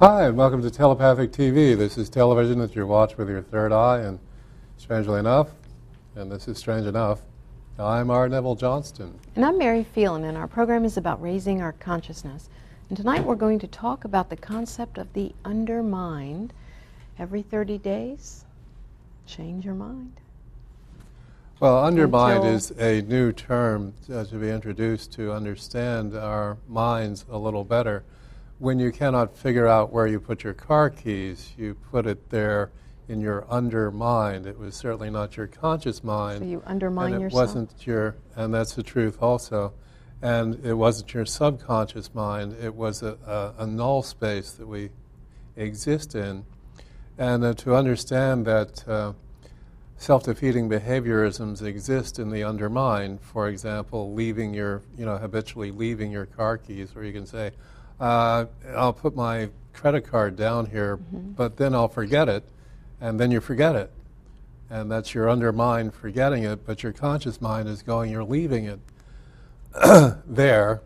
Hi, and welcome to Telepathic TV. This is television that you watch with your third eye, and strangely enough, and this is strange enough, I'm R. Neville Johnston. And I'm Mary Phelan, and our program is about raising our consciousness. And tonight we're going to talk about the concept of the undermind. Every 30 days, change your mind. Well, undermind Until- is a new term uh, to be introduced to understand our minds a little better. When you cannot figure out where you put your car keys, you put it there in your undermind. It was certainly not your conscious mind. So you undermine and it yourself. wasn't your, and that's the truth also. And it wasn't your subconscious mind. It was a, a, a null space that we exist in. And uh, to understand that uh, self-defeating behaviorisms exist in the undermind, for example, leaving your, you know, habitually leaving your car keys, or you can say, uh, I'll put my credit card down here, but then I'll forget it, and then you forget it. And that's your undermind forgetting it, but your conscious mind is going, you're leaving it there,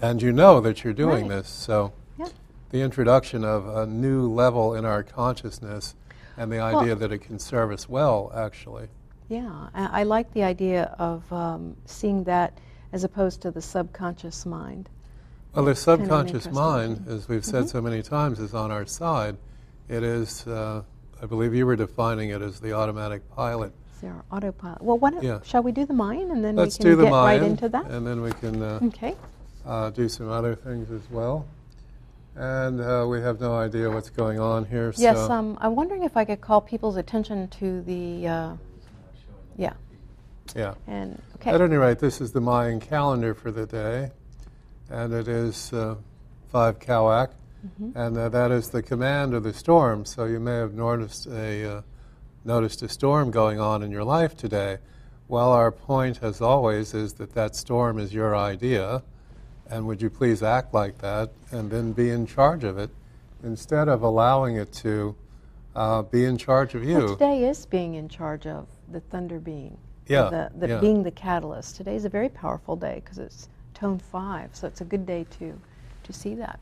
and you know that you're doing Right. this. So Yeah. the introduction of a new level in our consciousness and the idea that it can serve us well, actually. Yeah, I, I like the idea of um, seeing that as opposed to the subconscious mind. Well, the subconscious mind, as we've said so many times, is on our side. It is, uh, I believe you were defining it as the automatic pilot. An autopilot? Well, what, Yeah. shall we do the mind and then Let's we can do the get mind, right into that? and then we can uh, Okay. uh, do some other things as well. And uh, we have no idea what's going on here. Yes, so um, I'm wondering if I could call people's attention to the, uh, yeah, yeah. and, okay. At any rate, this is the Mayan calendar for the day, and it is uh, five Kawak, Mm-hmm. and uh, that is the command of the storm. So you may have noticed a uh, noticed a storm going on in your life today. Well, our point, as always, is that that storm is your idea, and would you please act like that, and then be in charge of it, instead of allowing it to uh, be in charge of you. Well, today is being in charge of the thunder being. Yeah, The, the yeah. being the catalyst. Today is a very powerful day because it's tone five, so it's a good day to to see that.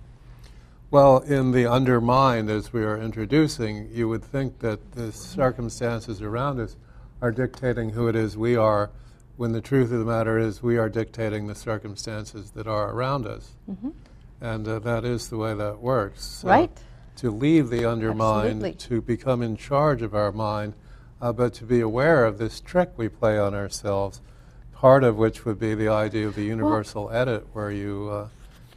Well, in the undermind, as we are introducing, you would think that the circumstances around us are dictating who it is we are, when the truth of the matter is we are dictating the circumstances that are around us. And uh, that is the way that works. So Right. To leave the undermind, Absolutely. to become in charge of our mind, uh, but to be aware of this trick we play on ourselves, part of which would be the idea of the universal edit, where you uh,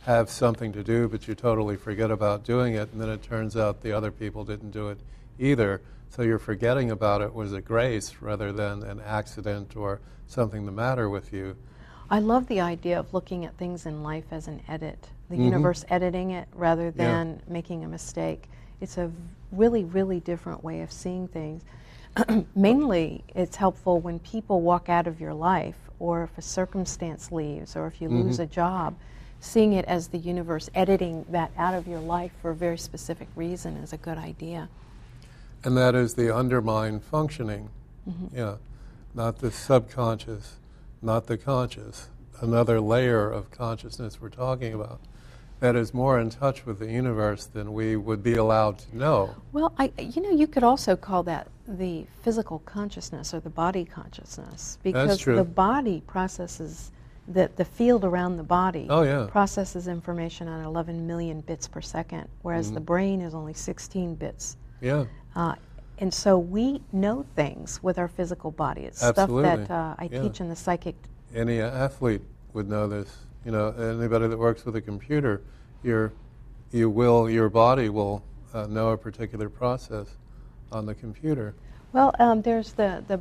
have something to do, but you totally forget about doing it, and then it turns out the other people didn't do it either. So your forgetting about it was a grace rather than an accident or something the matter with you. I love the idea of looking at things in life as an edit, the Mhm. universe editing it rather Yeah. than making a mistake. It's a really, really different way of seeing things. Mainly, it's helpful when people walk out of your life, or if a circumstance leaves, or if you lose mm-hmm. a job. Seeing it as the universe editing that out of your life for a very specific reason is a good idea. And that is the undermind functioning. Mm-hmm. Yeah. Not the subconscious, not the conscious. Another layer of consciousness we're talking about that is more in touch with the universe than we would be allowed to know. Well, I, you know, you could also call that the physical consciousness or the body consciousness because true. the body processes the, the field around the body Oh, yeah. processes information at 11 million bits per second, whereas Mm-hmm. the brain is only 16 bits. Yeah. Uh, and so we know things with our physical body. It's Absolutely. stuff that uh, I Yeah. teach in the psychic. Any athlete would know this. You know, anybody that works with a computer, your, you will, your body will uh, know a particular process on the computer. Well, um, there's the, the,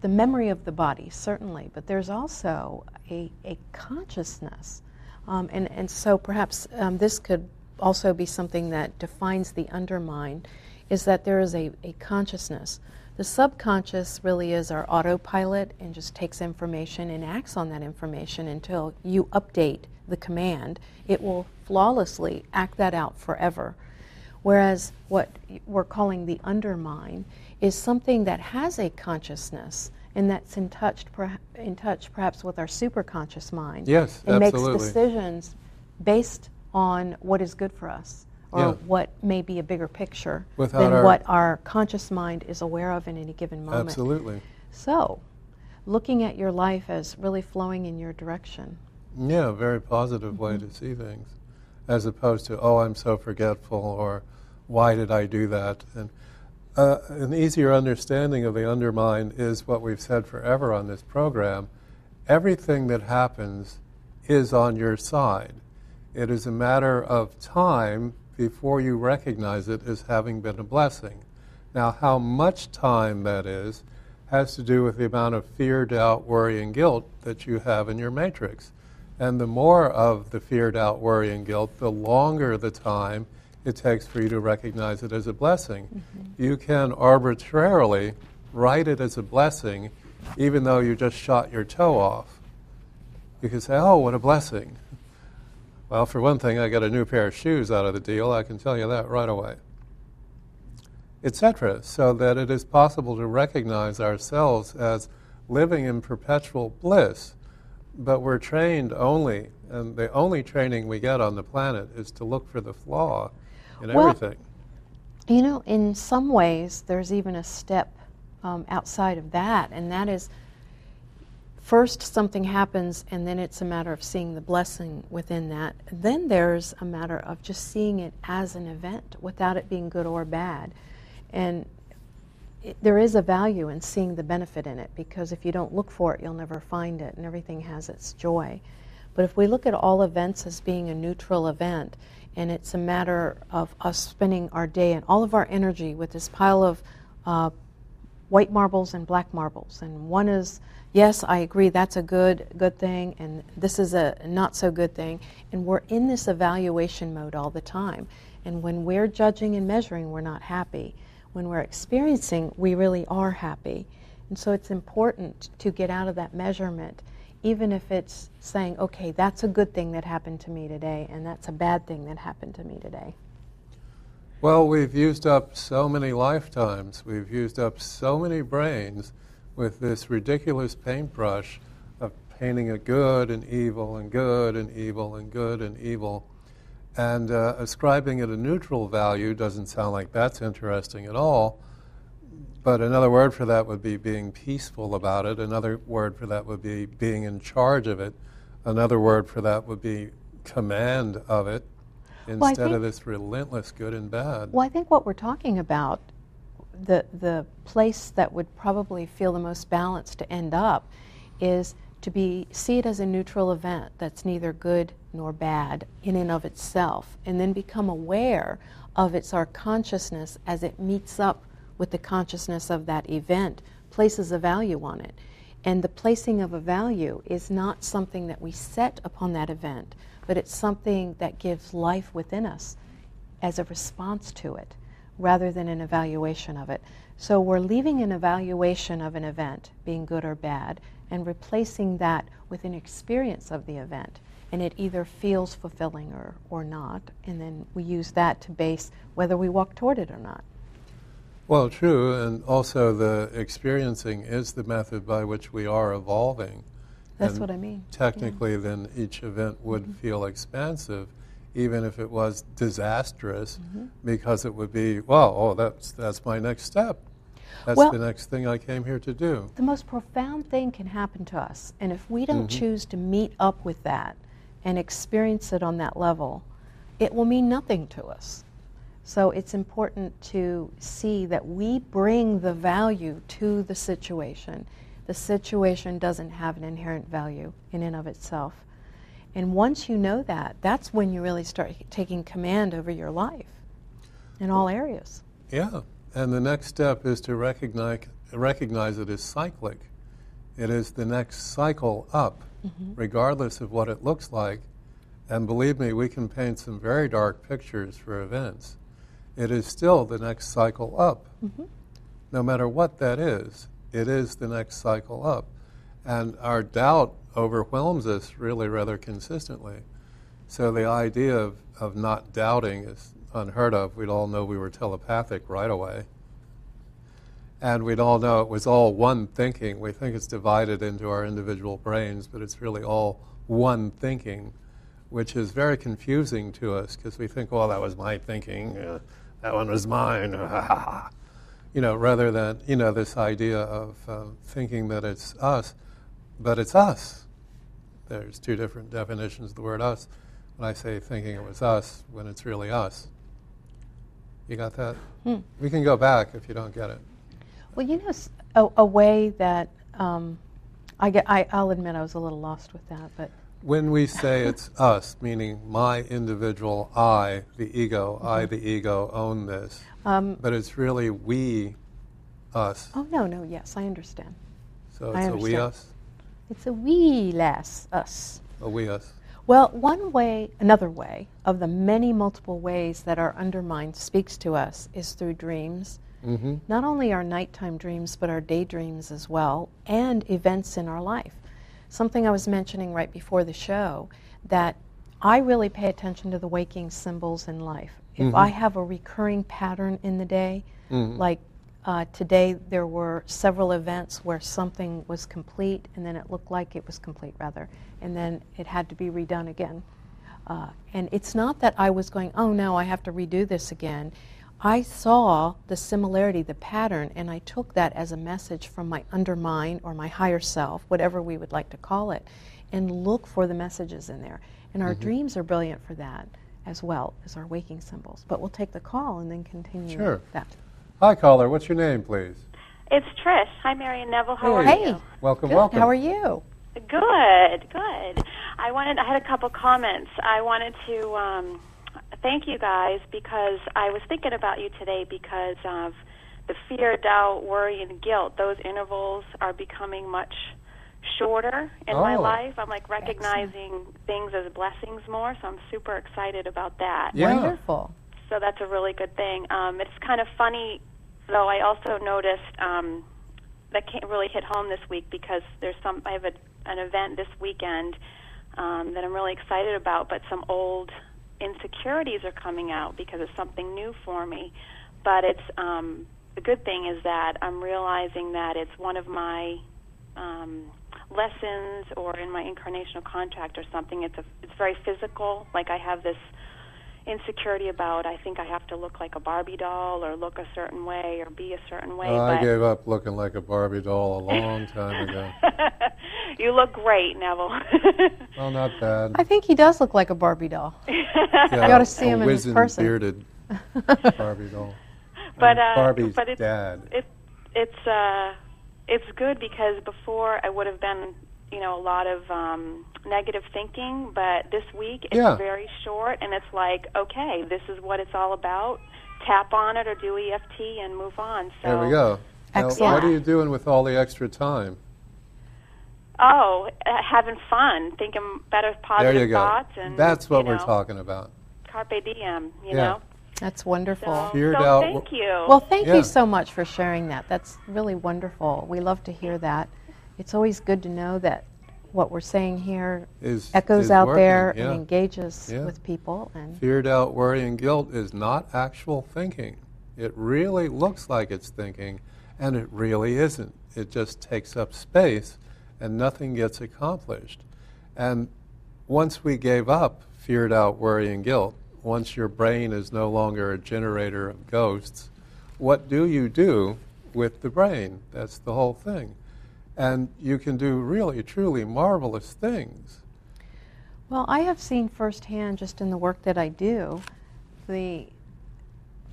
the memory of the body, certainly, but there's also a, a consciousness. Um, and, and so perhaps um, this could also be something that defines the undermind, is that there is a, a consciousness. The subconscious really is our autopilot and just takes information and acts on that information until you update the command. It will flawlessly act that out forever. Whereas what we're calling the undermind is something that has a consciousness and that's in touch, in touch perhaps with our superconscious mind. Yes, and absolutely. makes decisions based on what is good for us or Yeah. what may be a bigger picture Without than our- what our conscious mind is aware of in any given moment. Absolutely. So, looking at your life as really flowing in your direction. Yeah, a very positive way Mm-hmm. to see things, as opposed to "Oh, I'm so forgetful" or "Why did I do that?" And uh, an easier understanding of the undermind is what we've said forever on this program. Everything that happens is on your side. It is a matter of time before you recognize it as having been a blessing. Now, how much time that is has to do with the amount of fear, doubt, worry, and guilt that you have in your matrix. And the more of the fear, doubt, worry, and guilt, the longer the time it takes for you to recognize it as a blessing. Mm-hmm. You can arbitrarily write it as a blessing even though you just shot your toe off. You can say, oh, what a blessing. Well, for one thing, I got a new pair of shoes out of the deal. I can tell you that right away. Etc. So that it is possible to recognize ourselves as living in perpetual bliss. But we're trained only, and the only training we get on the planet is to look for the flaw in Well- everything. You know, in some ways, there's even a step um, outside of that, and that is first something happens, and then it's a matter of seeing the blessing within that. Then there's a matter of just seeing it as an event without it being good or bad. And it, there is a value in seeing the benefit in it because if you don't look for it, you'll never find it, and everything has its joy. But if we look at all events as being a neutral event, and it's a matter of us spending our day and all of our energy with this pile of uh, white marbles and black marbles, and one is yes, I agree that's a good good thing, and this is a not so good thing, and we're in this evaluation mode all the time. And when we're judging and measuring, we're not happy. When we're experiencing, we really are happy. And so it's important to get out of that measurement, even if it's saying, okay, that's a good thing that happened to me today, and that's a bad thing that happened to me today. Well, we've used up so many lifetimes, we've used up so many brains with this ridiculous paintbrush of painting a good and evil and good and evil and good and evil. And uh, ascribing it a neutral value doesn't sound like that's interesting at all. But another word for that would be being peaceful about it. Another word for that would be being in charge of it. Another word for that would be command of it Well, I instead of this relentless good and bad. Well, I think what we're talking about, the, the place that would probably feel the most balanced to end up, is to be see it as a neutral event that's neither good nor bad in and of itself, and then become aware of its our consciousness as it meets up with the consciousness of that event, places a value on it. And the placing of a value is not something that we set upon that event, but it's something that gives life within us as a response to it rather than an evaluation of it. So we're leaving an evaluation of an event, being good or bad, and replacing that with an experience of the event. And it either feels fulfilling or, or not, and then we use that to base whether we walk toward it or not. Well, true, and also the experiencing is the method by which we are evolving. That's And what I mean. Technically, then each event would Mm-hmm. feel expansive, even if it was disastrous, Mm-hmm. because it would be, well, oh, that's that's my next step. That's Well- the next thing I came here to do. the most profound thing can happen to us. And if we don't Mhm. choose to meet up with that and experience it on that level, it will mean nothing to us. So it's important to see that we bring the value to the situation. The situation doesn't have an inherent value in and of itself. And once you know that, that's when you really start taking command over your life in all areas. Yeah, and the next step is to recognize recognize it as cyclic. It is the next cycle up, Mm-hmm. regardless of what it looks like. And believe me, we can paint some very dark pictures for events. It is still the next cycle up. Mm-hmm. No matter what that is, it is the next cycle up. And our doubt overwhelms us really rather consistently. So the idea of, of not doubting is unheard of. We'd all know we were telepathic right away. And we'd all know it was all one thinking. We think it's divided into our individual brains, but it's really all one thinking which is very confusing to us because we think, well, that was my thinking, uh, that one was mine, you know, rather than, you know, this idea of uh, thinking that it's us, but it's us. There's two different definitions of the word us. When I say thinking it was us, when it's really us. You got that? Hmm. We can go back if you don't get it. Well, you know, a way that um, I get, I, I'll admit I was a little lost with that, but When we say it's us, meaning my individual I, the ego, I, the ego, own this, um, but it's really we, us. oh no, no, yes, I understand. So it's a we us, It's a we less us. a we us. Well, one way, another way of the many multiple ways that our undermind speaks to us is through dreams. hmm Not only our nighttime dreams, but our daydreams as well, and events in our life. Something I was mentioning right before the show that I really pay attention to the waking symbols in life. If Mhm. I have a recurring pattern in the day, Mhm. like uh, today there were several events where something was complete and then it looked like it was complete rather and then it had to be redone again uh, and it's not that i was going oh no i have to redo this again i saw the similarity the pattern and i took that as a message from my undermind or my higher self whatever we would like to call it and look for the messages in there and our dreams are brilliant for that as well as our waking symbols but we'll take the call and then continue Sure. that Hi, caller. What's your name, please? It's Trish. Hi, Mary and Neville. How are Hey. Hey. Welcome, Good. welcome. How are you? Good, good. I wanted. I had a couple comments. I wanted to um, thank you guys because I was thinking about you today because of the fear, doubt, worry, and guilt. Those intervals are becoming much shorter in my Oh. life. I'm like recognizing things as blessings more, so I'm super excited about that. Yeah. Wonderful. so that's a really good thing. Um, it's kind of funny, though. I also noticed um, that can't really hit home this week because there's some. I have a, an event this weekend um, that I'm really excited about, but some old insecurities are coming out because it's something new for me. But it's um, the good thing is that I'm realizing that it's one of my um, lessons or in my incarnational contract or something. It's a it's very physical. Like I have this insecurity about I think I have to look like a Barbie doll or look a certain way or be a certain way. I gave up looking like a Barbie doll a long time ago. you look great, Neville. Oh, not bad. I think he does look like a Barbie doll. Yeah, gotta see him in his wizened, person. bearded Barbie doll. but uh, Barbie's but it's dad. it, it's uh it's good because before I would have been you know a lot of um negative thinking but this week it's Yeah. very short and it's like okay this is what it's all about tap on it or do EFT and move on so There we go. Now, Excellent. what are you doing with all the extra time? oh uh, having fun thinking better There positive you go. thoughts and That's what you we're know, talking about. carpe diem you Yeah. know That's wonderful. so, so thank you Well, thank Yeah. you so much for sharing that. That's really wonderful. We love to hear that. It's always good to know that what we're saying here Is echoes is out working, there yeah. and engages Yeah. with people. And Fear, doubt, worry, and guilt is not actual thinking. It really looks like it's thinking, and it really isn't. It just takes up space, and nothing gets accomplished. And once we gave up fear, doubt, worry, and guilt, once your brain is no longer a generator of ghosts, what do you do with the brain? That's the whole thing. And you can do really, truly marvelous things. well, I have seen firsthand, just in the work that I do, the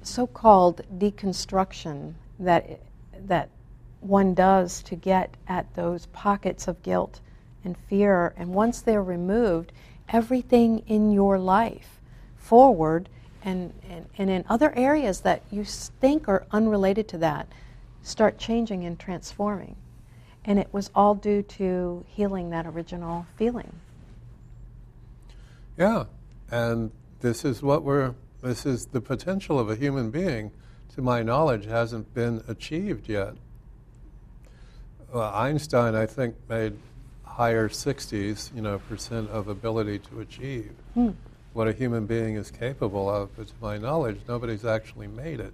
so-called deconstruction that that one does to get at those pockets of guilt and fear. And once they're removed, everything in your life forward and, and, and in other areas that you think are unrelated to that start changing and transforming. And it was all due to healing that original feeling. Yeah, and this is what we're, this is the potential of a human being, to my knowledge, hasn't been achieved yet. Well, Einstein, I think, made higher 60s, you know, percent of ability to achieve Hmm. what a human being is capable of, but to my knowledge, nobody's actually made it.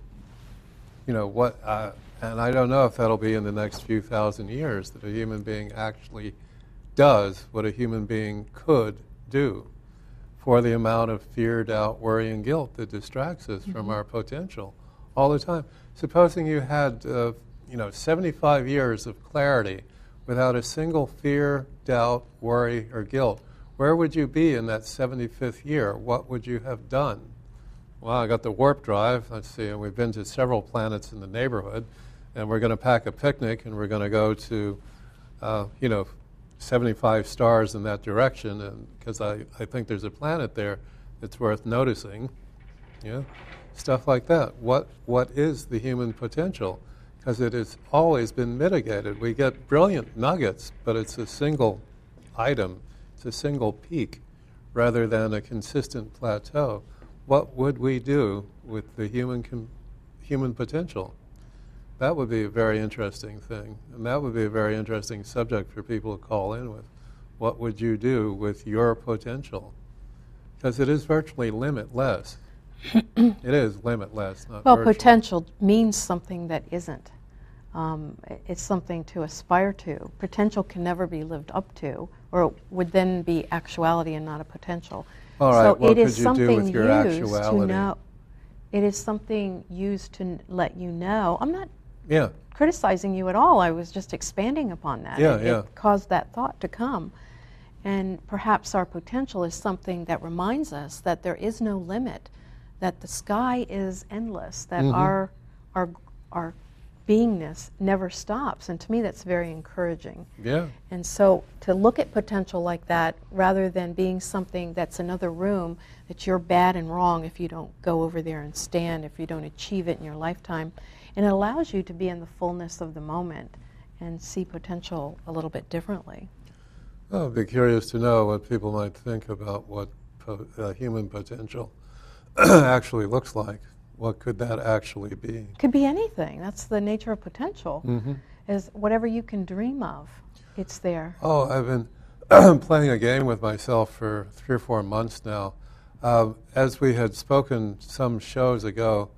You know, what, uh, and I don't know if that'll be in the next few thousand years that a human being actually does what a human being could do for the amount of fear, doubt, worry, and guilt that distracts us from our potential all the time. Supposing you had, uh, you know, 75 years of clarity without a single fear, doubt, worry, or guilt, where would you be in that 75th year? What would you have done? Well, I got the warp drive. Let's see, and we've been to several planets in the neighborhood, and we're going to pack a picnic, and we're going to go to, uh, you know, 75 stars in that direction, because I, I think there's a planet there that's worth noticing, yeah, stuff like that. What what is the human potential? Because it has always been mitigated. We get brilliant nuggets, but it's a single item, it's a single peak, rather than a consistent plateau. What would we do with the human com- human potential? That would be a very interesting thing. And that would be a very interesting subject for people to call in with. What would you do with your potential? Because it is virtually limitless. it is limitless, not Well, virtual. potential means something that isn't. Um, it's something to aspire to. Potential can never be lived up to, or it would then be actuality and not a potential. All right, so what it is could you do something with your used actuality? to know. It is something used to n- let you know. I'm not Yeah, criticizing you at all. I was just expanding upon that. Yeah, it, yeah. it caused that thought to come. And perhaps our potential is something that reminds us that there is no limit, that the sky is endless, that Mhm. our, our, our beingness never stops. And to me, that's very encouraging. yeah. And so to look at potential like that, rather than being something that's another room, that you're bad and wrong if you don't go over there and stand, if you don't achieve it in your lifetime, and it allows you to be in the fullness of the moment and see potential a little bit differently. Oh, I'd be curious to know what people might think about what po- uh, human potential actually looks like. What could that actually be? It could be anything. That's the nature of potential. Mm-hmm. Is whatever you can dream of, it's there. Oh, I've been playing a game with myself for three or four months now. Um, as we had spoken some shows ago,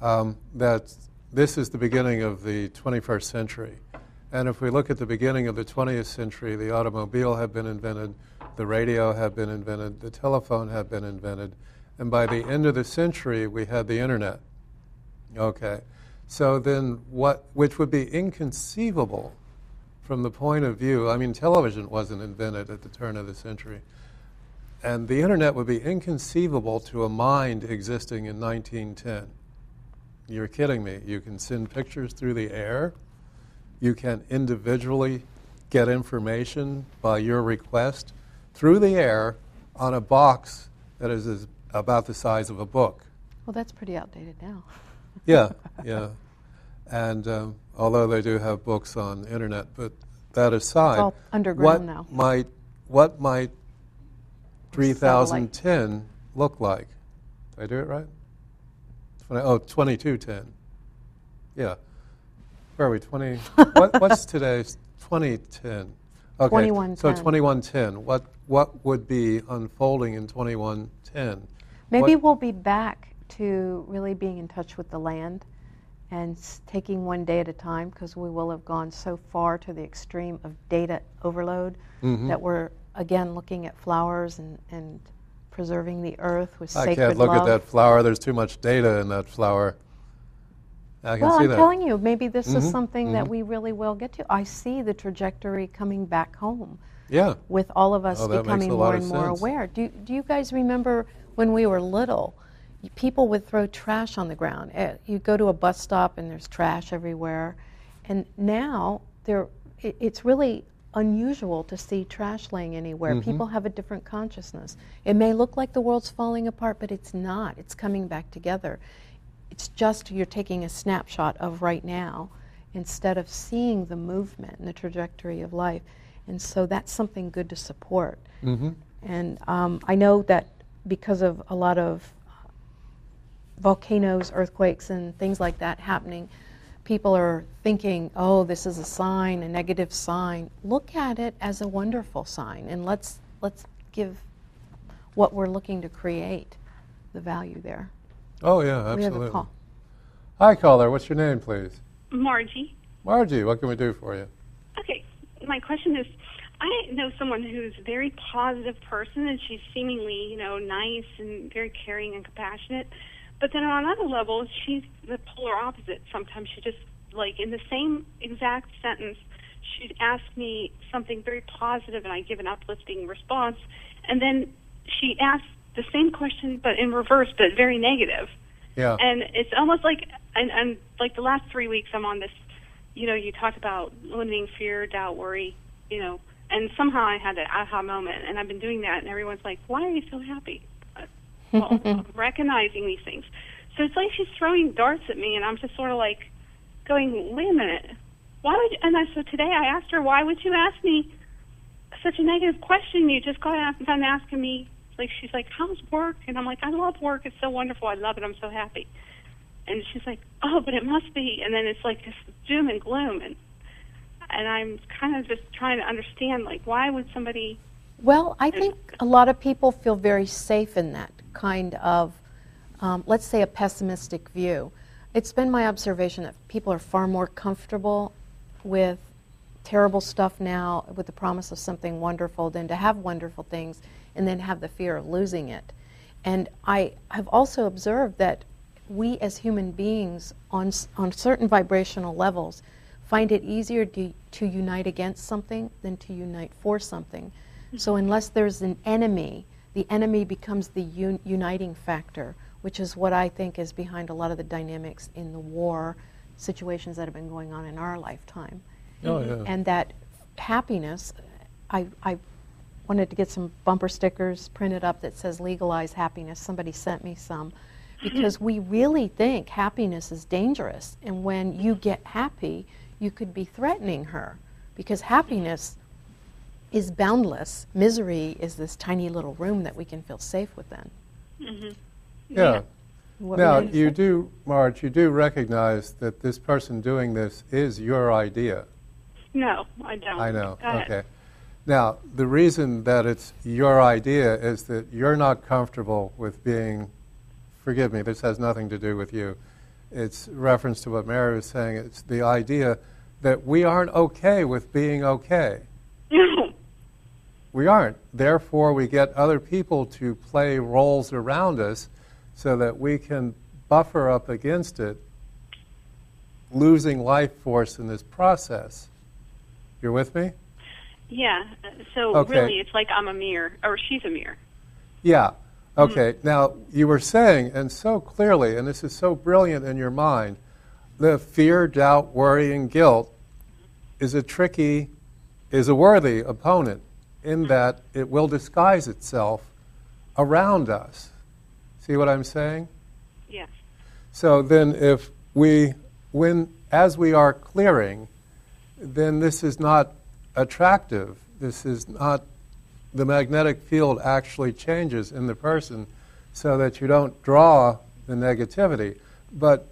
um, that this is the beginning of the 21st century. And if we look at the beginning of the 20th century, the automobile had been invented, the radio had been invented, the telephone had been invented, and by the end of the century, we had the internet. Okay. So then, what, which would be inconceivable from the point of view, I mean, television wasn't invented at the turn of the century. And the internet would be inconceivable to a mind existing in 1910. You're kidding me. You can send pictures through the air. You can individually get information by your request through the air on a box that is about the size of a book. Well, that's pretty outdated now. Yeah, yeah. And um, although they do have books on the internet, but that aside, all underground what now. might what might Satellite. 3010 look like? Did I do it right? 20, oh, 2210. Yeah. Where are we? 20. what, what's today's 2010? Okay. So 2110. 2110. What what would be unfolding in 2110? Maybe What- we'll be back to really being in touch with the land and taking one day at a time because we will have gone so far to the extreme of data overload Mhm. that we're again looking at flowers and, and preserving the earth with I sacred can't look love. at that flower. There's too much data in that flower. I can well, see I'm that. telling you, maybe this is Mhm, something that mhm. we really will get to. I see the trajectory coming back home yeah. with all of us Oh, becoming more and more sense. aware. Do, do you guys remember when we were little? People would throw trash on the ground. Eh, You go to a bus stop and there's trash everywhere. And now there, it, it's really unusual to see trash laying anywhere. Mhm. People have a different consciousness. It may look like the world's falling apart, but it's not. It's coming back together. It's just you're taking a snapshot of right now instead of seeing the movement and the trajectory of life. And so that's something good to support. hmm And um, I know that because of a lot of volcanoes, earthquakes, and things like that happening, people are thinking, oh, this is a sign, a negative sign. Look at it as a wonderful sign, and let's, let's give what we're looking to create the value there. Oh, yeah, absolutely. We have a call. Hi, caller. What's your name, please? Margie. Margie, what can we do for you? Okay, my question is I know someone who's a very positive person, and she's seemingly, you know, nice and very caring and compassionate. But then on other levels, she's the polar opposite. Sometimes she just, like, in the same exact sentence, she'd ask me something very positive, and I give an uplifting response, and then she asks the same question, but in reverse, but very negative. Yeah. And it's almost like, and, and like the last three weeks, I'm on this. You know, you talked about limiting fear, doubt, worry. You know, and somehow I had that aha moment, and I've been doing that, and everyone's like, "Why are you so happy?" Well, recognizing these things. So it's like she's throwing darts at me, and I'm just sort of like going, "Wait a minute, why would?" You? And I, so today I asked her, "Why would you ask me such a negative question? You just got done asking me." Like she's like, "How's work?" And I'm like, "I love work. It's so wonderful. I love it. I'm so happy." And she's like, "Oh, but it must be." And then it's like this doom and gloom, and and I'm kind of just trying to understand, like, why would somebody? Well, I think a lot of people feel very safe in that kind of, um, let's say, a pessimistic view. It's been my observation that people are far more comfortable with terrible stuff now with the promise of something wonderful than to have wonderful things and then have the fear of losing it. And I have also observed that we as human beings, on, on certain vibrational levels, find it easier to, to unite against something than to unite for something. So, unless there's an enemy, the enemy becomes the un- uniting factor, which is what I think is behind a lot of the dynamics in the war situations that have been going on in our lifetime. Oh, yeah. And that happiness, I, I wanted to get some bumper stickers printed up that says legalize happiness. Somebody sent me some because we really think happiness is dangerous. And when you get happy, you could be threatening her because happiness is boundless. Misery is this tiny little room that we can feel safe within. Mm-hmm. Yeah. What now, you you say? do, Marge, you do recognize that this person doing this is your idea. No, I don't. I know. Go ahead. Okay. Now, the reason that it's your idea is that you're not comfortable with being, forgive me, this has nothing to do with you. It's reference to what Mary was saying. It's the idea that we aren't okay with being okay. We aren't. Therefore, we get other people to play roles around us so that we can buffer up against it, losing life force in this process. You're with me? yeah. So Okay. really, it's like I'm a mirror, or she's a mirror. Yeah. Mm-hmm. Okay. Now, you were saying, and so clearly, and this is so brilliant in your mind, the fear, doubt, worry, and guilt is a tricky, is a worthy opponent in that it will disguise itself around us. See what I'm saying? Yes. So then, if we, when, as we are clearing, then this is not attractive. This is not, the magnetic field actually changes in the person so that you don't draw the negativity. But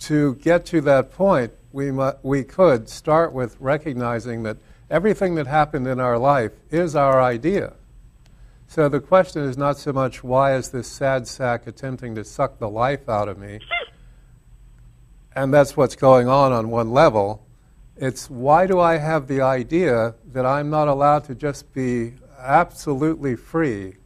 to get to that point, we, mu- we could start with recognizing that everything that happened in our life is our idea. So the question is not so much why is this sad sack attempting to suck the life out of me? And that's what's going on on one level. It's why do I have the idea that I'm not allowed to just be absolutely free?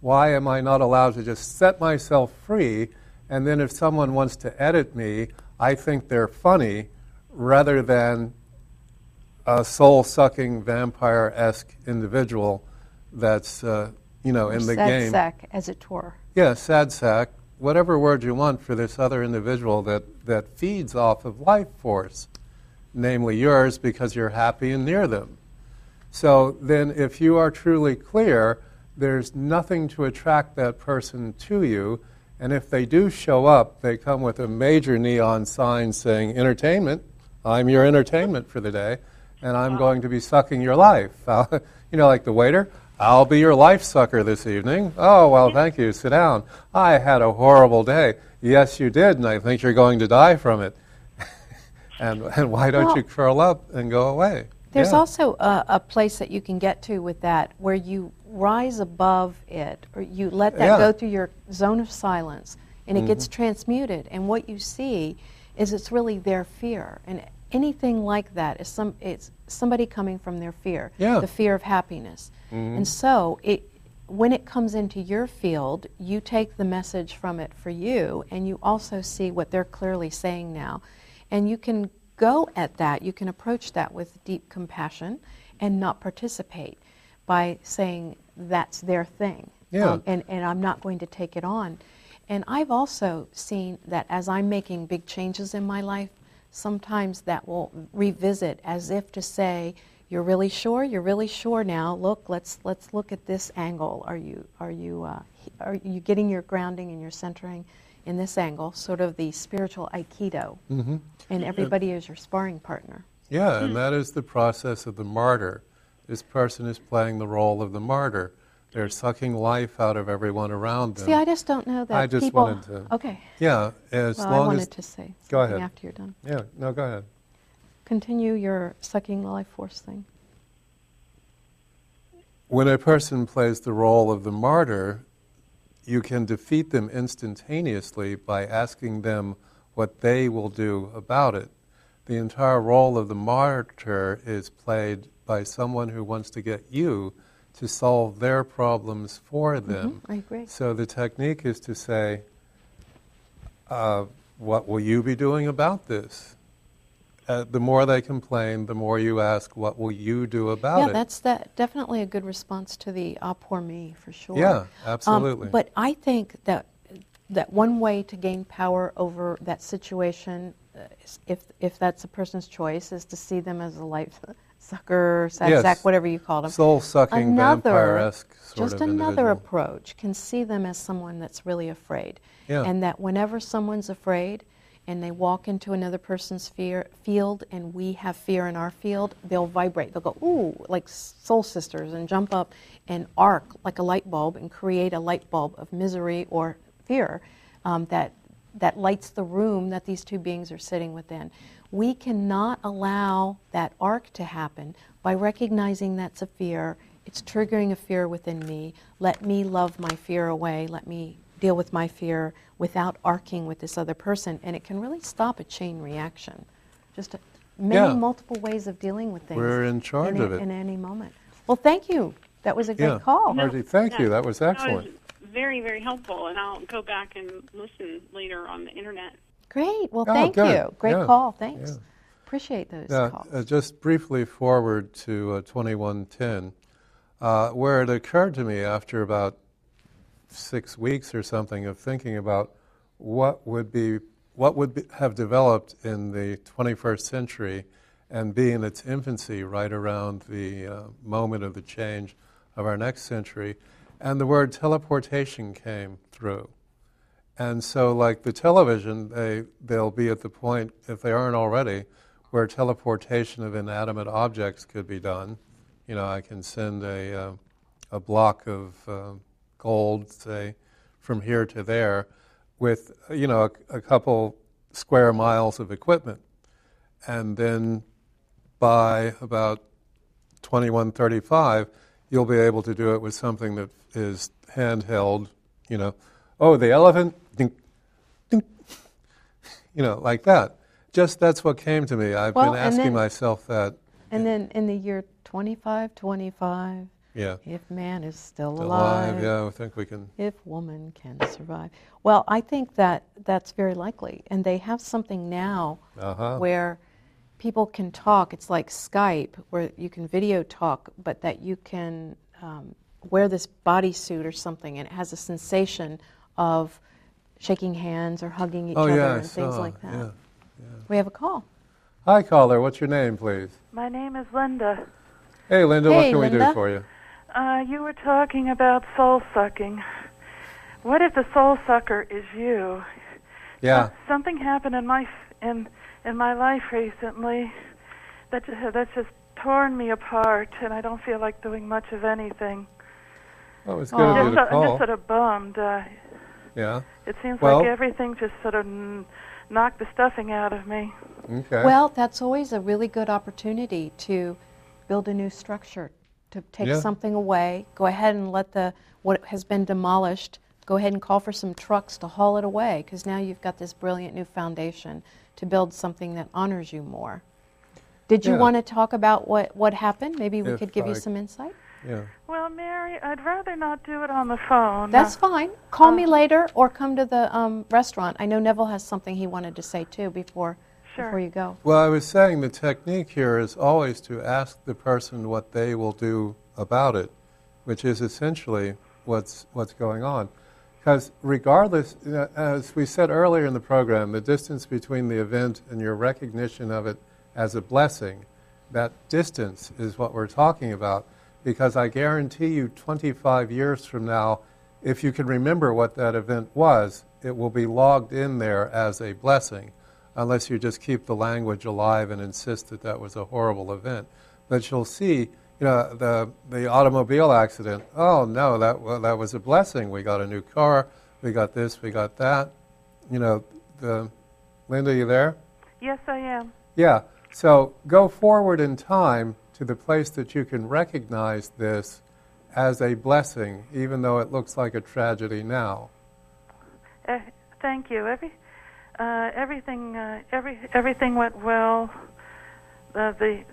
Why am I not allowed to just set myself free? And then if someone wants to edit me, I think they're funny rather than a soul sucking vampire esque individual that's, uh, you know, in the sad game. Sad sack, as it were. Yeah, sad sack, whatever word you want for this other individual that, that feeds off of life force, namely yours because you're happy and near them. So then, if you are truly clear, there's nothing to attract that person to you. And if they do show up, they come with a major neon sign saying, Entertainment, I'm your entertainment for the day, and I'm going to be sucking your life. you know, like the waiter, I'll be your life sucker this evening. Oh, well, thank you. Sit down. I had a horrible day. Yes, you did, and I think you're going to die from it. and, and why don't Well- you curl up and go away? There's Yeah. also a, a place that you can get to with that where you rise above it, or you let that Yeah. go through your zone of silence, and it gets mm-hmm. transmuted. And what you see is it's really their fear. And anything like that is some it's somebody coming from their fear, Yeah. the fear of happiness. And so it when it comes into your field, you take the message from it for you and you also see what they're clearly saying now. And you can go at that, you can approach that with deep compassion and not participate by saying that's their thing. Yeah. Um, and, and I'm not going to take it on. And I've also seen that as I'm making big changes in my life, sometimes that will revisit as if to say, "You're really sure? You're really sure now? Look, let's let's look at this angle. Are you are you uh, are you getting your grounding and your centering in this angle? Sort of the spiritual aikido, hmm and everybody is your sparring partner. Yeah, and that is the process of the martyr. This person is playing the role of the martyr. They're sucking life out of everyone around them. See, I just don't know that I just people. wanted to- Okay. yeah, as Well, I wanted as to say Go ahead. after you're done. yeah, no, go ahead. Continue your sucking life force thing. When a person plays the role of the martyr, you can defeat them instantaneously by asking them what they will do about it. The entire role of the martyr is played by someone who wants to get you to solve their problems for them. I agree. So the technique is to say, uh, What will you be doing about this? Uh, the more they complain, the more you ask, What will you do about yeah, it? Yeah, that's that definitely a good response to the ah poor me for sure. Yeah, Um, absolutely. but I think that that one way to gain power over that situation, uh, if if that's a person's choice, is to see them as a life sucker, sad Yes. sack, whatever you call them. Soul sucking, vampire esque sort Just of another individual. approach can see them as someone that's really afraid. Yeah. And that whenever someone's afraid and they walk into another person's fear, field and we have fear in our field, they'll vibrate. They'll go, ooh, like soul sisters, and jump up and arc like a light bulb and create a light bulb of misery or fear um, that, that lights the room that these two beings are sitting within. We cannot allow that arc to happen by recognizing that's a fear. It's triggering a fear within me. Let me love my fear away. Let me deal with my fear without arcing with this other person. And it can really stop a chain reaction. Just a, many Yeah. multiple ways of dealing with things. We're in charge a- of it. In any moment. Well, thank you. That was a great Yeah. call. No. Margie, thank you. That was That excellent. was very, very helpful, and I'll go back and listen later on the internet. Great. Well, Oh, thank good. you. Great Yeah. call. Thanks. Yeah. Appreciate those calls. uh, just briefly forward to uh, 2110, uh, where it occurred to me after about six weeks or something of thinking about what would be what would be, have developed in the 21st century and be in its infancy right around the uh, moment of the change of our next century, and the word teleportation came through. And so, like the television, they, they'll be at the point, if they aren't already, where teleportation of inanimate objects could be done. You know, I can send a, uh, a block of uh, gold, say, from here to there, with, you know, a, a couple square miles of equipment. And then by about 2135, you'll be able to do it with something that is handheld, you know. Oh, the elephant, dink, dink, you know, like that. Just that's what came to me. I've Well, been asking then- myself that. and then in the year 2525, Yeah. if man is still Still alive, alive. Yeah, I think we can. if woman can survive. Well, I think that that's very likely. And they have something now Uh-huh. where people can talk. It's like Skype, where you can video talk, but that you can um, wear this bodysuit or something, and it has a sensation of shaking hands or hugging each oh, other yeah, I and things saw. like that. Yeah. We have a call. Hi, caller. What's your name, please? My name is Linda. Hey, Linda. what Hey, can we Linda. do for you? Uh, you were talking about soul sucking. What if the soul sucker is you? Yeah. Something happened in my in in my life recently that ju- that's just torn me apart, and I don't feel like doing much of anything. Oh, it's good Aw. of I'm you just, to so- I'm just sort of bummed. Uh, Yeah. it seems Well- like everything just sort of n- knocked the stuffing out of me. Okay. Well, that's always a really good opportunity to build a new structure, to take Yeah. something away, go ahead and let the what has been demolished, go ahead and call for some trucks to haul it away because now you've got this brilliant new foundation to build something that honors you more. Did you Yeah. want to talk about what, what happened? Maybe we If could give you some insight. Yeah. Well, Mary, I'd rather not do it on the phone. That's fine. Call uh, me later or come to the um, restaurant. I know Neville has something he wanted to say too before, Sure. before you go. Well, I was saying the technique here is always to ask the person what they will do about it, which is essentially what's what's going on. Because regardless, you know, as we said earlier in the program, the distance between the event and your recognition of it as a blessing, that distance is what we're talking about. Because I guarantee you, 25 years from now, if you can remember what that event was, it will be logged in there as a blessing, unless you just keep the language alive and insist that that was a horrible event. But you'll see, you know, the, the automobile accident, oh no, that, well, that was a blessing. We got a new car, we got this, we got that. You know, the, Linda, you there? Yes, I am. Yeah. So go forward in time to the place that you can recognize this as a blessing, even though it looks like a tragedy now. Uh, thank you. Every, uh, everything, uh, every, everything went well. Uh, the,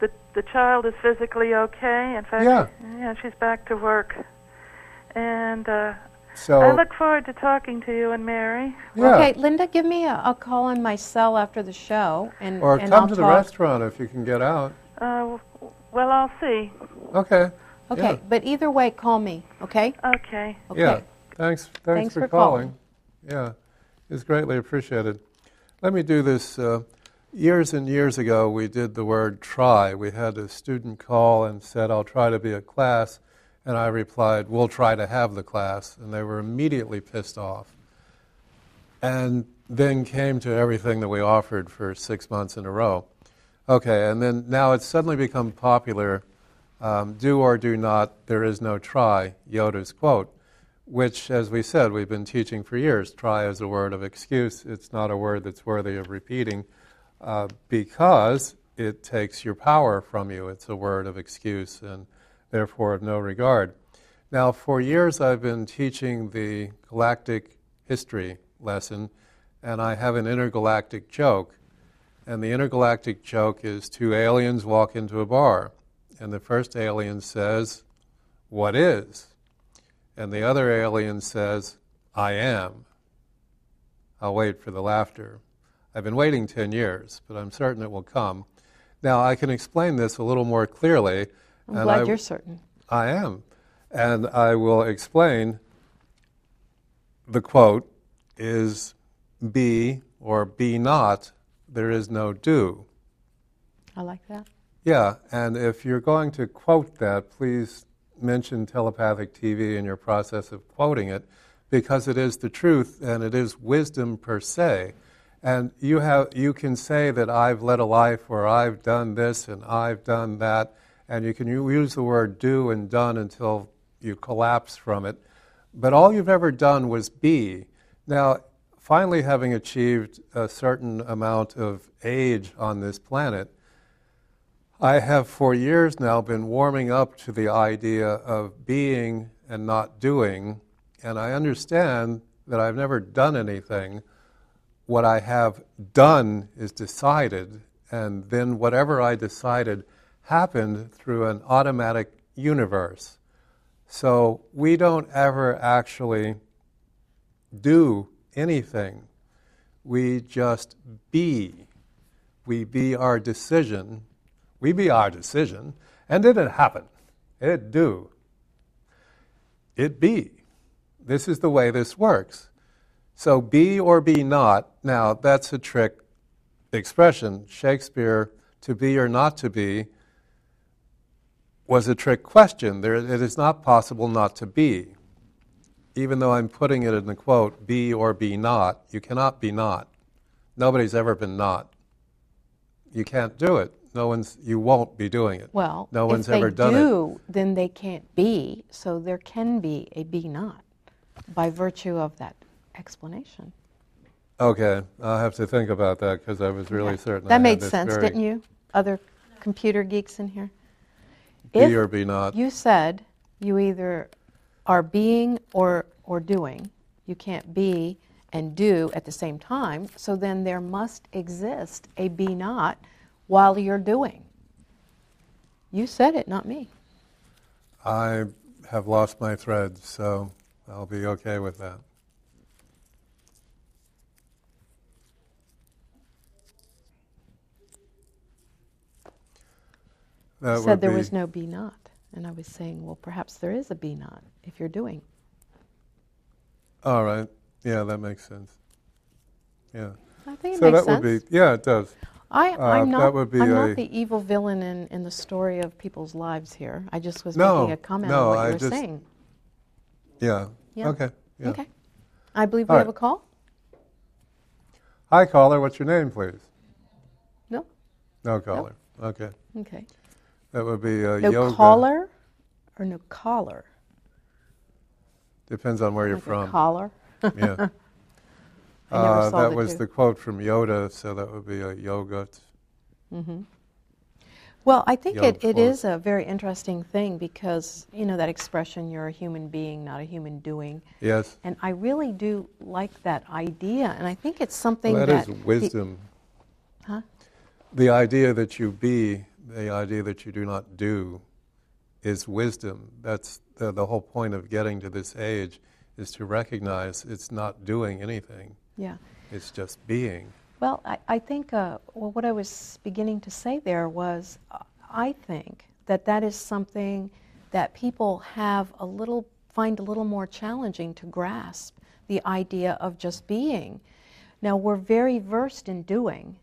the, the child is physically okay. In fact, Yeah. yeah, she's back to work. And uh, So I look forward to talking to you and Mary. yeah. Okay, Linda, give me a, a call on my cell after the show, and or and come I'll to the talk. restaurant if you can get out. Uh, well, I'll see. Okay. Okay, Yeah. but either way, call me. Okay. Okay. Okay. Yeah. Thanks. Thanks, Thanks for, for calling. Yeah, it's greatly appreciated. Let me do this. Uh, years and years ago, we did the word try. We had a student call and said, "I'll try to be a class," and I replied, "We'll try to have the class," and they were immediately pissed off. And then came to everything that we offered for six months in a row. Okay, and then now it's suddenly become popular. Um, do or do not, there is no try, Yoda's quote, which, as we said, we've been teaching for years. Try is a word of excuse. It's not a word that's worthy of repeating uh, because it takes your power from you. It's a word of excuse and therefore of no regard. Now, for years I've been teaching the galactic history lesson, and I have an intergalactic joke. And the intergalactic joke is two aliens walk into a bar, and the first alien says, What is? And the other alien says, I am. I'll wait for the laughter. I've been waiting 10 years, but I'm certain it will come. Now, I can explain this a little more clearly. I'm glad I- you're certain. I am. And I will explain the quote is be or be not, there is no do. I like that. Yeah, and if you're going to quote that, please mention telepathic TV in your process of quoting it because it is the truth and it is wisdom per se. And you, have, you can say that I've led a life or I've done this and I've done that, and you can use the word do and done until you collapse from it. But all you've ever done was be. Now, finally, having achieved a certain amount of age on this planet, I have for years now been warming up to the idea of being and not doing, and I understand that I've never done anything. What I have done is decided, and then whatever I decided happened through an automatic universe. So we don't ever actually do anything, we just be. We be our decision we be our decision, and did it happen? It do. It be. This is the way this works. So be or be not. Now that's a trick expression. Shakespeare, to be or not to be, was a trick question. There, it is not possible not to be. Even though I'm putting it in the quote, be or be not, you cannot be not. Nobody's ever been not. You can't do it. No one's. You won't be doing it. Well, no one's if ever done it. do, then they can't be. So there can be a be not by virtue of that explanation. Okay, I'll have to think about that because I was really Yeah. certain. I That made sense, didn't you? Other computer geeks in here. Be If or be not. You said you either are being or or doing. You can't be and do at the same time. So then there must exist a be not while you're doing. You said it, not me. I have lost my thread, so I'll be okay with that. That said there be- was no be not. And I was saying, well, perhaps there is a be not if you're doing. All right. Yeah, that makes sense. Yeah. I think it so that sense. would be yeah, it does. I, uh, I'm that not. would be I'm not the evil villain in, in the story of people's lives here. I just was No, making a comment no, on what I you were just- saying. Yeah. Yeah. Okay. Yeah. Okay. I believe All we have a call. Hi, caller. What's your name, please? No. No caller. Okay. Okay. That would be uh, No yoga. caller, or no collar. Depends on where you're Like a from. collar. yeah. Uh, that the was two. the quote from Yoda, so that would be a yoga. Mm-hmm. Well, I think Yoga it, it is a very interesting thing because you know that expression, "You're a human being, not a human doing." Yes. And I really do like that idea, and I think it's something Well, that that is wisdom. Huh? The idea that you be, the idea that you do not do, is wisdom. That's the, the whole point of getting to this age, is to recognize it's not doing anything. yeah. It's just being. Well, I, I think uh, well, what I was beginning to say there was uh, I think that that is something that people have a little find a little more challenging to grasp the idea of just being. Now we're very versed in doing.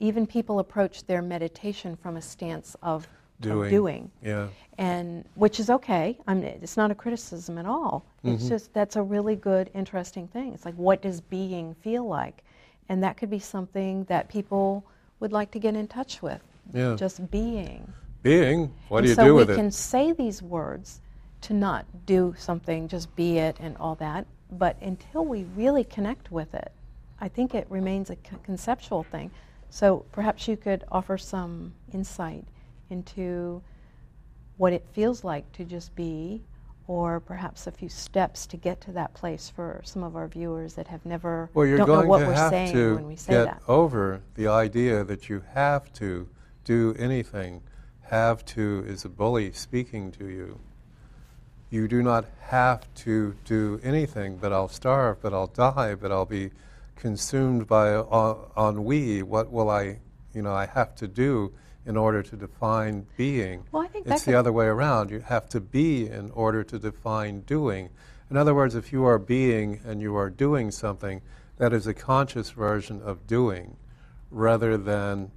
Even people approach their meditation from a stance of of Doing. doing Yeah. and which is okay. I mean, it's not a criticism at all. It's Mm-hmm. just that's a really good, interesting thing. It's like, what does being feel like? And that could be something that people would like to get in touch with. Yeah. Just being. Being, what and do you so do with it? So we can say these words to not do something, just be it and all that. But until we really connect with it, I think it remains a conceptual thing. So perhaps you could offer some insight into what it feels like to just be, or perhaps a few steps to get to that place for some of our viewers that have never Well, you're don't going know what to we're have saying to when we say get that. over the idea that you have to do anything. Have to is a bully speaking to you. You do not have to do anything, but I'll starve, but I'll die, but I'll be consumed by uh, ennui. What will I, you know, I have to do in order to define being? Well, I think it's the other way around. You have to be in order to define doing. In other words, if you are being and you are doing something, that is a conscious version of doing rather than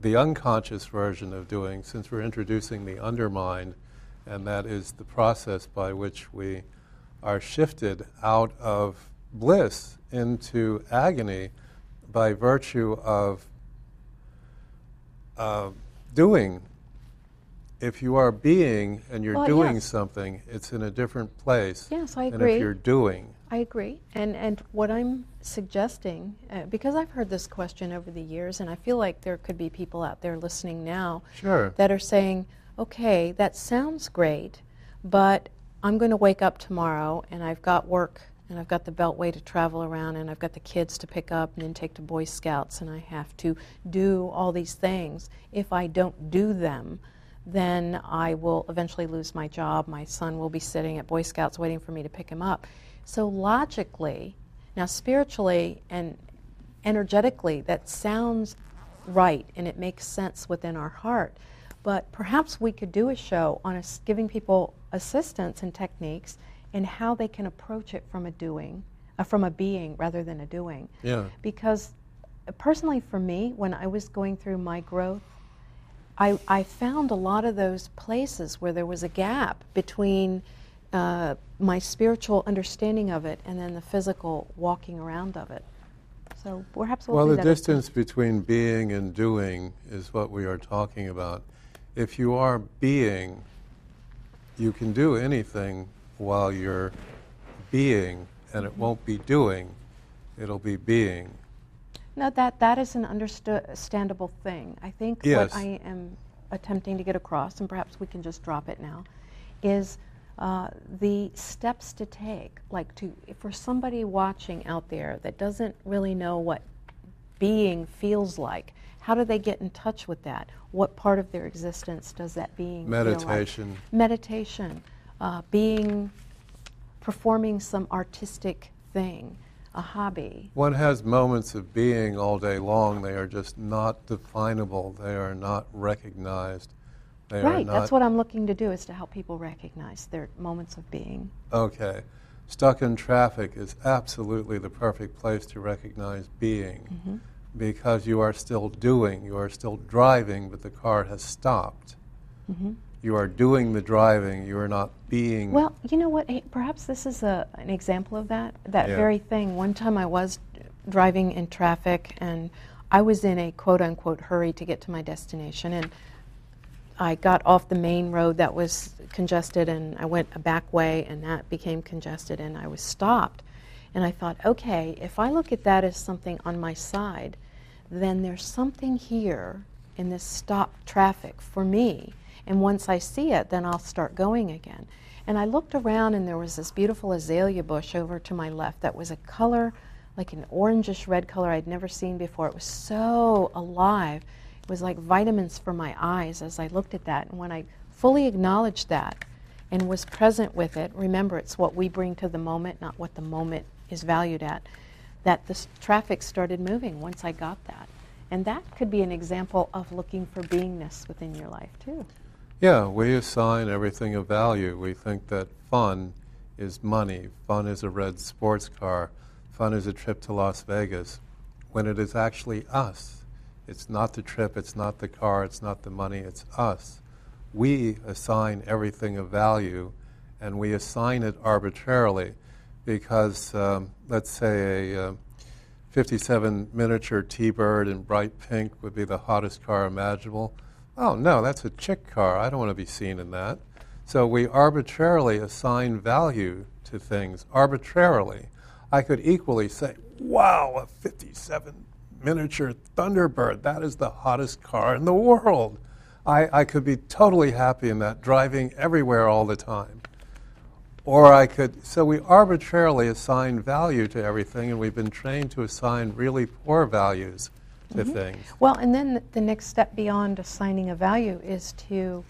the unconscious version of doing, since we're introducing the undermind, and that is the process by which we are shifted out of bliss into agony by virtue of uh, doing. If you are being and you're Well, doing yes. something, it's in a different place Yes, I agree. if you're doing. I agree. And, and what I'm suggesting, uh, because I've heard this question over the years, and I feel like there could be people out there listening now Sure. that are saying, okay, that sounds great, but I'm going to wake up tomorrow and I've got work and I've got the beltway to travel around and I've got the kids to pick up and then take to Boy Scouts and I have to do all these things. If I don't do them, then I will eventually lose my job. My son will be sitting at Boy Scouts waiting for me to pick him up. So logically, now spiritually and energetically, that sounds right and it makes sense within our heart. But perhaps we could do a show on giving people assistance and techniques in how they can approach it from a doing, uh, from a being rather than a doing. Yeah. Because uh, personally, for me, when I was going through my growth, I, I found a lot of those places where there was a gap between uh, my spiritual understanding of it and then the physical walking around of it. So perhaps we'll, Well, the distance between being and doing is what we are talking about. If you are being, you can do anything while you're being, and it won't be doing, it'll be being. No, that that is an understandable thing. I think Yes. what I am attempting to get across, and perhaps we can just drop it now, is uh, the steps to take, like to for somebody watching out there that doesn't really know what being feels like, how do they get in touch with that? What part of their existence does that being feel like? Meditation. Uh, being, performing some artistic thing, a hobby. One has moments of being all day long. They are just not definable. They are not recognized. They are Right, not that's what I'm looking to do is to help people recognize their moments of being. Okay. Stuck in traffic is absolutely the perfect place to recognize being Mm-hmm. because you are still doing, you are still driving, but the car has stopped. You are doing the driving, you are not being. Well, you know what? Perhaps this is a, an example of that. That Yeah. very thing. One time I was driving in traffic and I was in a quote unquote hurry to get to my destination. And I got off the main road that was congested and I went a back way and that became congested and I was stopped. And I thought, okay, if I look at that as something on my side, then there's something here in this stop traffic for me. And once I see it, then I'll start going again. And I looked around and there was this beautiful azalea bush over to my left that was a color, like an orangish red color I'd never seen before. It was so alive. It was like vitamins for my eyes as I looked at that. And when I fully acknowledged that and was present with it, remember it's what we bring to the moment, not what the moment is valued at, that the traffic started moving once I got that. And that could be an example of looking for beingness within your life, too. Yeah, we assign everything a value. We think that fun is money, fun is a red sports car, fun is a trip to Las Vegas, when it is actually us. It's not the trip, it's not the car, it's not the money, it's us. We assign everything a value, and we assign it arbitrarily because, um, let's say, a uh, 57 miniature T-Bird in bright pink would be the hottest car imaginable. Oh no, that's a chick car. I don't want to be seen in that. So we arbitrarily assign value to things arbitrarily. I could equally say, "Wow, a 57 miniature Thunderbird. That is the hottest car in the world." I, I could be totally happy in that, driving everywhere all the time. Or I could, so we arbitrarily assign value to everything, and we've been trained to assign really poor values to mm-hmm. things. Well, and then the next step beyond assigning a value is to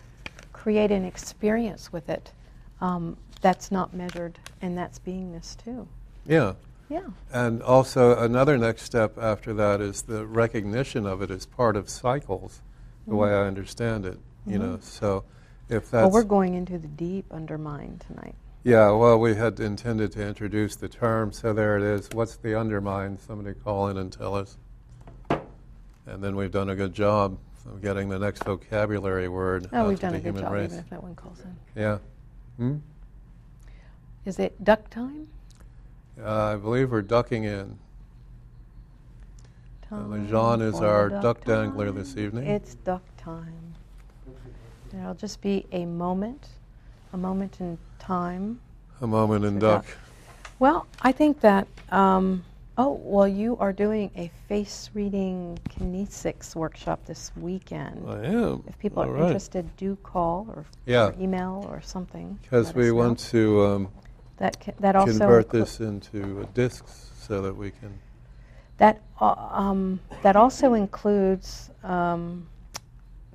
create an experience with it um, that's not measured, and that's beingness too. Yeah. Yeah. And also, another next step after that is the recognition of it as part of cycles, the way mm-hmm. I understand it. You know, mm-hmm. so if that's well, we're going into the deep undermind tonight. yeah, well, we had intended to introduce the term, so there it is. What's the undermind? Somebody call in and tell us. And then we've done a good job of getting the next vocabulary word Oh, we've done a good job, race. even if that one calls in. Yeah. Hmm? Is it duck time? Uh, I believe we're ducking in. Uh, Time Lejean is our duck duck dangler this evening. It's duck time. There'll just be a moment, a moment in time. A moment in duck. duck. Well, I think that. Um, oh, well, you are doing a face reading kinesics workshop this weekend. I am. if people All are right. interested, do call or, Yeah. or email or something. Because we us know. want to um, that ca- that also convert inclu- this into uh, discs so that we can. That uh, um, that also includes um,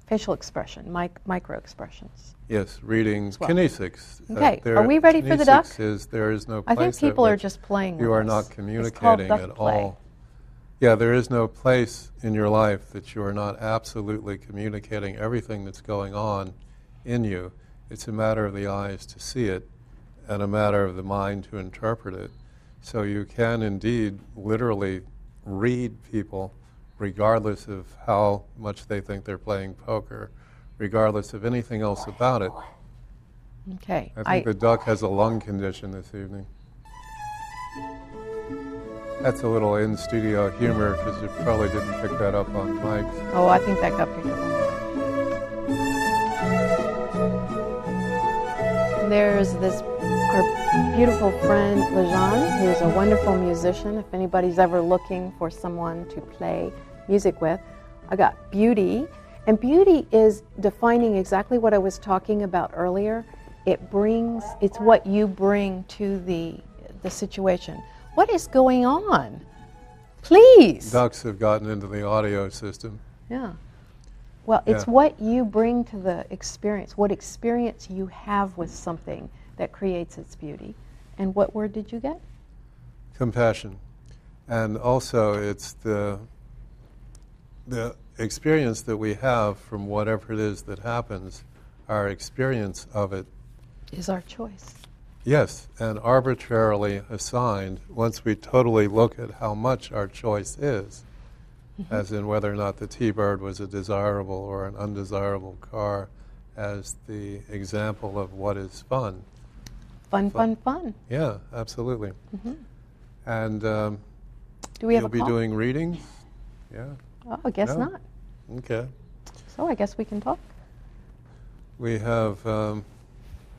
facial expression, mic- micro expressions. Yes, reading well. kinesics. Uh, Okay, there- are we ready for the duck? Is, there is no I think people are just playing. You are us. not communicating at play. all. Yeah, there is no place in your life that you are not absolutely communicating everything that's going on in you. It's a matter of the eyes to see it and a matter of the mind to interpret it. So you can indeed literally read people regardless of how much they think they're playing poker, regardless of anything else about it. Okay. I think the duck has a lung condition this evening. That's a little in studio humor because you probably didn't pick that up on mics. oh, I think that got picked up. on mic. There's this our beautiful friend Lejean, who's a wonderful musician. If anybody's ever looking for someone to play music with, I got Beauty, and Beauty is defining exactly what I was talking about earlier. It brings, it's what you bring to the, the situation. What is going on? Please. Ducks have gotten into the audio system. Yeah. Well, it's what you bring to the experience, what experience you have with something that creates its beauty. And what word did you get? compassion and also it's the the experience that we have from whatever it is that happens our experience of it Is our choice. yes and arbitrarily assigned once we totally look at how much our choice is as in whether or not the t-bird was a desirable or an undesirable car as the example of what is fun Fun, Fun. fun, fun. yeah absolutely and um, Do we have You'll be call? doing readings? Yeah. Oh, I guess No. not. Okay. So I guess we can talk. We have, um,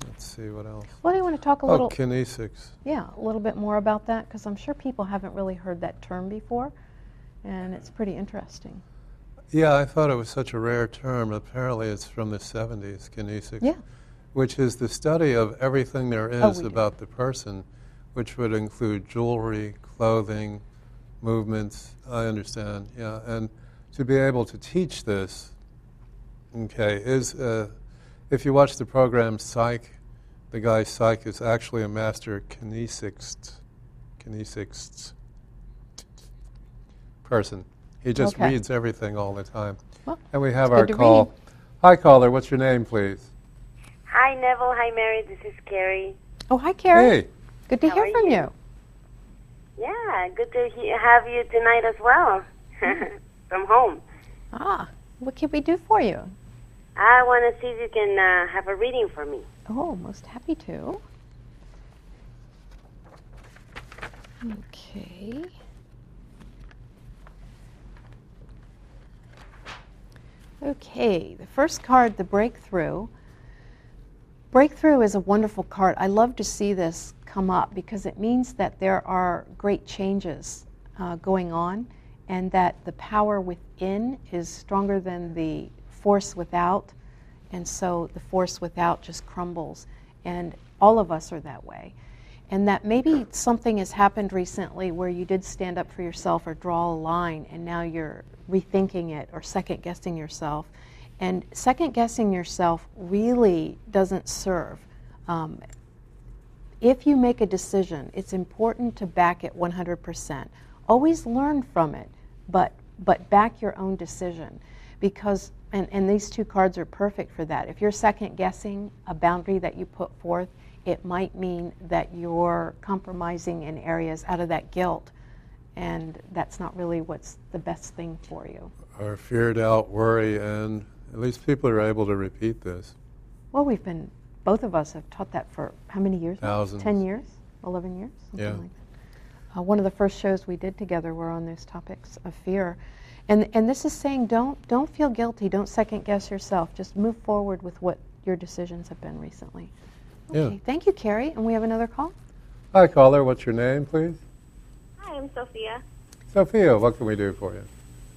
let's see what else. Well, do you want to talk a Oh, little? kinesics. Yeah, a little bit more about that because I'm sure people haven't really heard that term before, and it's pretty interesting. Yeah, I thought it was such a rare term. Apparently, it's from the 70s, kinesics. Yeah. Which is the study of everything there is Oh, is do. about the person, which would include jewelry, clothing, movements. I understand, yeah. And to be able to teach this, okay, is, uh, if you watch the program Psych, the guy Psych is actually a master kinesics, kinesics person. He just Okay. reads everything all the time. Well, and we have our call. read. Hi, caller. What's your name, please? Hi, Neville. Hi, Mary. This is Carrie. Oh, hi, Carrie. Hey. Good to How hear from you? you. Yeah, good to he- have you tonight as well. From home. Ah, what can we do for you? I want to see if you can uh, have a reading for me. Oh, most happy to. Okay. Okay, the first card, the breakthrough. Breakthrough is a wonderful card. I love to see this come up because it means that there are great changes uh, going on and that the power within is stronger than the force without. And so the force without just crumbles. And all of us are that way. And that maybe something has happened recently where you did stand up for yourself or draw a line and now you're rethinking it or second guessing yourself. And second guessing yourself really doesn't serve. Um, if you make a decision, it's important to back it 100%. Always learn from it, but, but back your own decision. Because, and, and these two cards are perfect for that. If you're second guessing a boundary that you put forth, it might mean that you're compromising in areas out of that guilt. And that's not really what's the best thing for you. Or fear, doubt, worry, and at least people are able to repeat this. Well, we've been, both of us have taught that for how many years? now? Thousands. 10 years? 11 years? Something Yeah. like. Uh, one of the first shows we did together were on those topics of fear. And, and this is saying don't, don't feel guilty, don't second guess yourself, just move forward with what your decisions have been recently. Yeah. Okay, thank you, Carrie. And we have another call? Hi, caller. What's your name, please? Hi, I'm Sophia. Sophia, what can we do for you?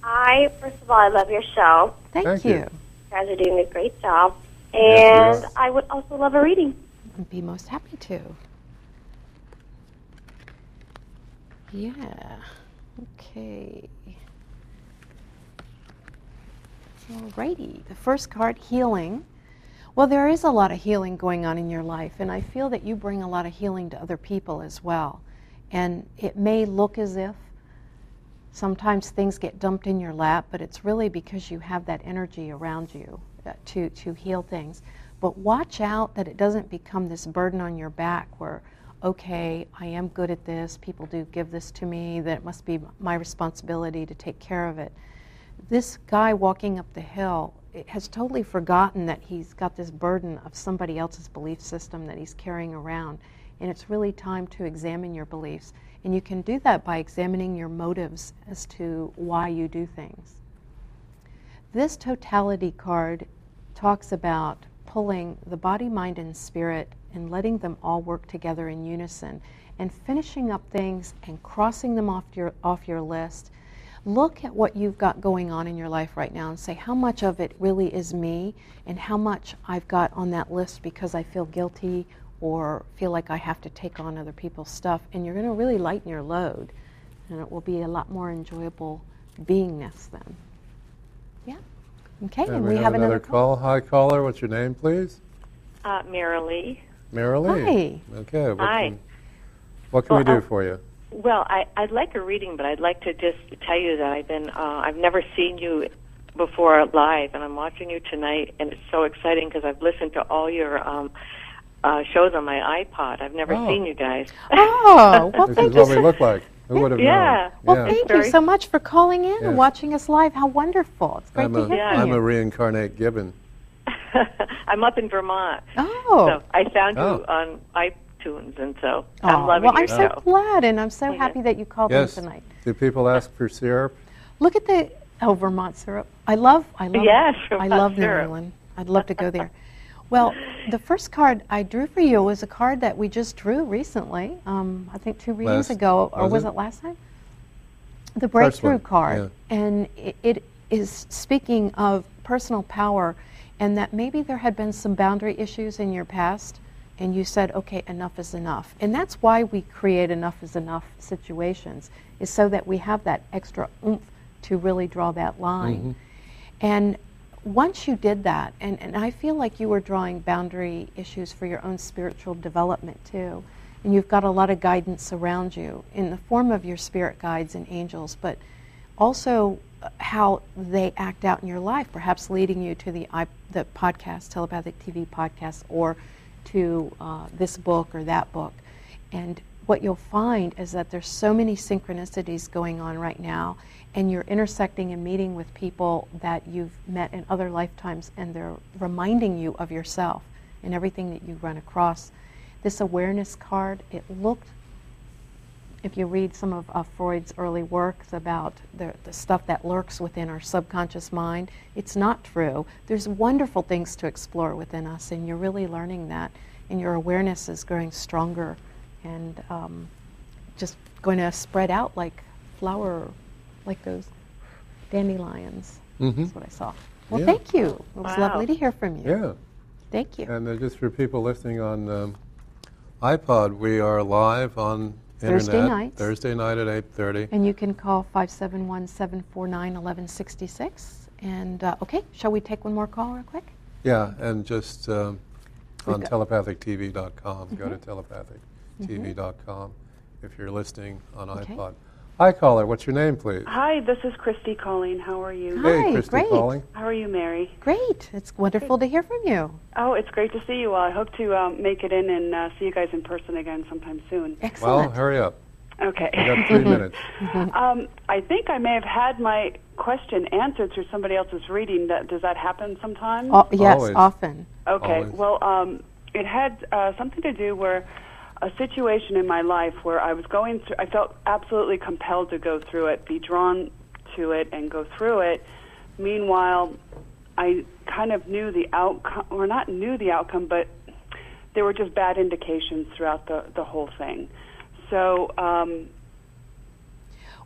I, first of all, I love your show. Thank, Thank you. you. You guys are doing a great job. And we are. I would also love a reading. I'd be most happy to. Yeah. Okay. Alrighty. The first card, healing. Well, there is a lot of healing going on in your life, and I feel that you bring a lot of healing to other people as well. And it may look as if sometimes things get dumped in your lap, but it's really because you have that energy around you uh, to, to heal things. But watch out that it doesn't become this burden on your back where, okay, I am good at this, people do give this to me, that it must be my responsibility to take care of it. This guy walking up the hill has totally forgotten that he's got this burden of somebody else's belief system that he's carrying around. And it's really time to examine your beliefs. And you can do that by examining your motives as to why you do things. This totality card talks about pulling the body, mind, and spirit and letting them all work together in unison and finishing up things and crossing them off your, off your list. look at what you've got going on in your life right now and say how much of it really is me and how much I've got on that list because I feel guilty or feel like I have to take on other people's stuff. And you're going to really lighten your load and it will be a lot more enjoyable beingness then. Yeah. Okay, And and we have another call. Hi, caller. What's your name, please? Uh, Marilee. Marilee. Okay. What Hi. Can, what can we Well, do uh, for you? Well, I, I'd like a reading, but I'd like to just tell you that I've been, uh, I've never seen you before live, and I'm watching you tonight, and it's so exciting because I've listened to all your um, uh, shows on my iPod. I've never Oh. seen you guys. Oh, well, This thank is you what we look like. Who would have Yeah. known? Well, thank you so much for calling in Yeah. and watching us live. How wonderful. It's great I'm to a, hear Yeah. from I'm a reincarnate gibbon. I'm up in Vermont, oh. so I found Oh. you on iTunes, and so Aw, I'm loving well, your I'm show. so glad, and I'm so Yeah. happy that you called Yes. in tonight. Do people ask for syrup? Look at the oh Vermont syrup. I love I love Yes, I Vermont love New syrup. England. I'd love to go there. Well, the first card I drew for you was a card that we just drew recently. Um, I think two readings Last- ago, or was was it? it last time? The breakthrough one, card, and it, it is speaking of personal power, and that maybe there had been some boundary issues in your past, and you said, "Okay, enough is enough," and that's why we create enough is enough situations, is so that we have that extra oomph to really draw that line. Mm-hmm. And once you did that, and, and I feel like you were drawing boundary issues for your own spiritual development too, and you've got a lot of guidance around you in the form of your spirit guides and angels, but also how they act out in your life, perhaps leading you to the, the podcast, telepathic TV podcast, or to uh, this book or that book. And what you'll find is that there's so many synchronicities going on right now, and you're intersecting and meeting with people that you've met in other lifetimes, and they're reminding you of yourself and everything that you run across. This awareness card, it looked if you read some of uh, Freud's early works about the, the stuff that lurks within our subconscious mind, it's not true. There's wonderful things to explore within us, and you're really learning that, and your awareness is growing stronger and um, just going to spread out like flower, like those dandelions. Mhm. That's what I saw. Well, Yeah. thank you. It was Wow. lovely to hear from you. Yeah. Thank you. And uh, just for people listening on um, iPod, we are live on Thursday internet nights. Thursday night at 8:30. And you can call 571 749 1166. And, uh, okay, shall we take one more call real quick? Yeah, and just um, on telepathictv.com. Go to Mm-hmm. telepathictv.com if you're listening on Okay. iPod. Hi, caller. What's your name, please? Hi, this is Christy calling. How are you? Hi, hey, Christy great. calling. How are you, Mary? Great. It's wonderful to hear from you. Oh, it's great to see you all. I hope to um, make it in and uh, see you guys in person again sometime soon. Excellent. Well, hurry up. Okay. You got three minutes. um, I think I may have had my question answered through somebody else's reading. That, does that happen sometimes? Oh, yes, Always. often. Okay. Always. Well, um, it had uh, something to do where a situation in my life where I was going through. I felt absolutely compelled to go through it, be drawn to it, and go through it. Meanwhile, I kind of knew the outcome, or not knew the outcome, but there were just bad indications throughout the the whole thing. So. Um,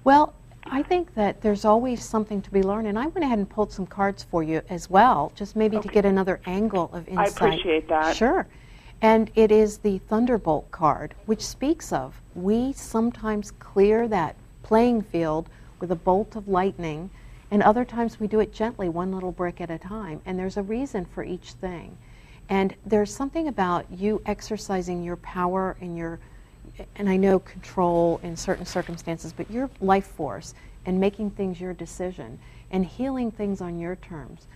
Well, I think that there's always something to be learned, and I went ahead and pulled some cards for you as well, just maybe to get another angle of insight. I appreciate that. Sure. And it is the Thunderbolt card, which speaks of we sometimes clear that playing field with a bolt of lightning, and other times we do it gently, one little brick at a time. And there's a reason for each thing. And there's something about you exercising your power and your and I know control in certain circumstances, but your life force and making things your decision and healing things on your terms.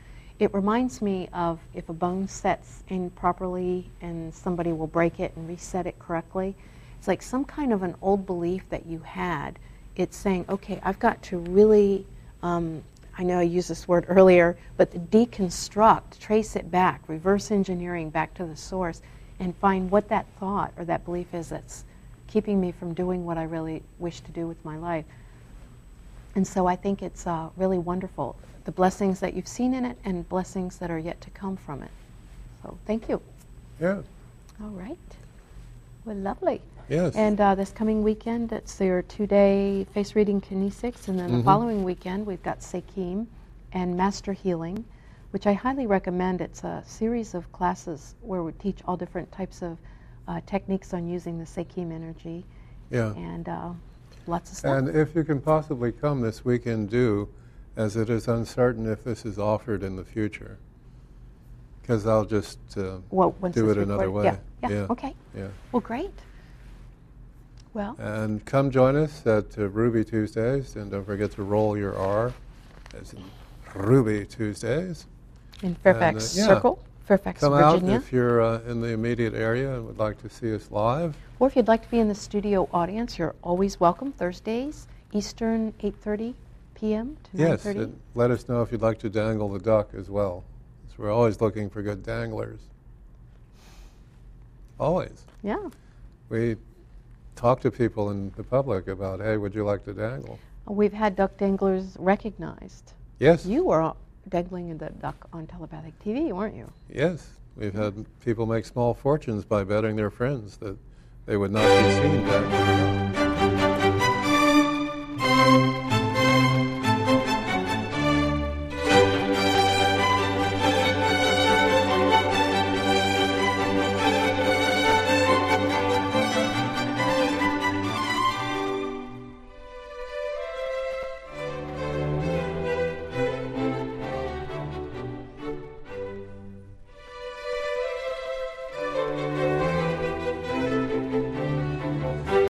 It reminds me of if a bone sets in properly and somebody will break it and reset it correctly. It's like some kind of an old belief that you had. It's saying, okay, I've got to really, um, I know I used this word earlier, but deconstruct, trace it back, reverse engineering back to the source, and find what that thought or that belief is that's keeping me from doing what I really wish to do with my life. And so I think it's uh, really wonderful, the blessings that you've seen in it and blessings that are yet to come from it. So thank you. Yeah. All right. Well, lovely. Yes. And uh, this coming weekend, it's your two-day face reading kinesics, and then the Mhm. following weekend we've got Sekim and Master Healing, which I highly recommend. It's a series of classes where we teach all different types of uh, techniques on using the Sekim energy, yeah. and uh, lots of stuff. And if you can possibly come this weekend, do, as it is uncertain if this is offered in the future. Because I'll just uh, Well, do it another way. recorded. Yeah, yeah, okay. Yeah. Well, great. Well, And come join us at uh, Ruby Tuesdays, and don't forget to roll your R, as in Ruby Tuesdays. in Fairfax yeah. Circle, Fairfax, Come Virginia. out if you're uh, in the immediate area and would like to see us live. Or if you'd like to be in the studio audience, you're always welcome. Thursdays, Eastern, 8:30 p.m. to Yes, 9:30. and let us know if you'd like to dangle the duck as well. 'cause we're always looking for good danglers. Always. yeah. We talk to people in the public about, hey, would you like to dangle? We've had duck danglers recognized. Yes. You were dangling the duck on telepathic TV, weren't you? Yes. We've had people make small fortunes by betting their friends that they would not be seen dangling.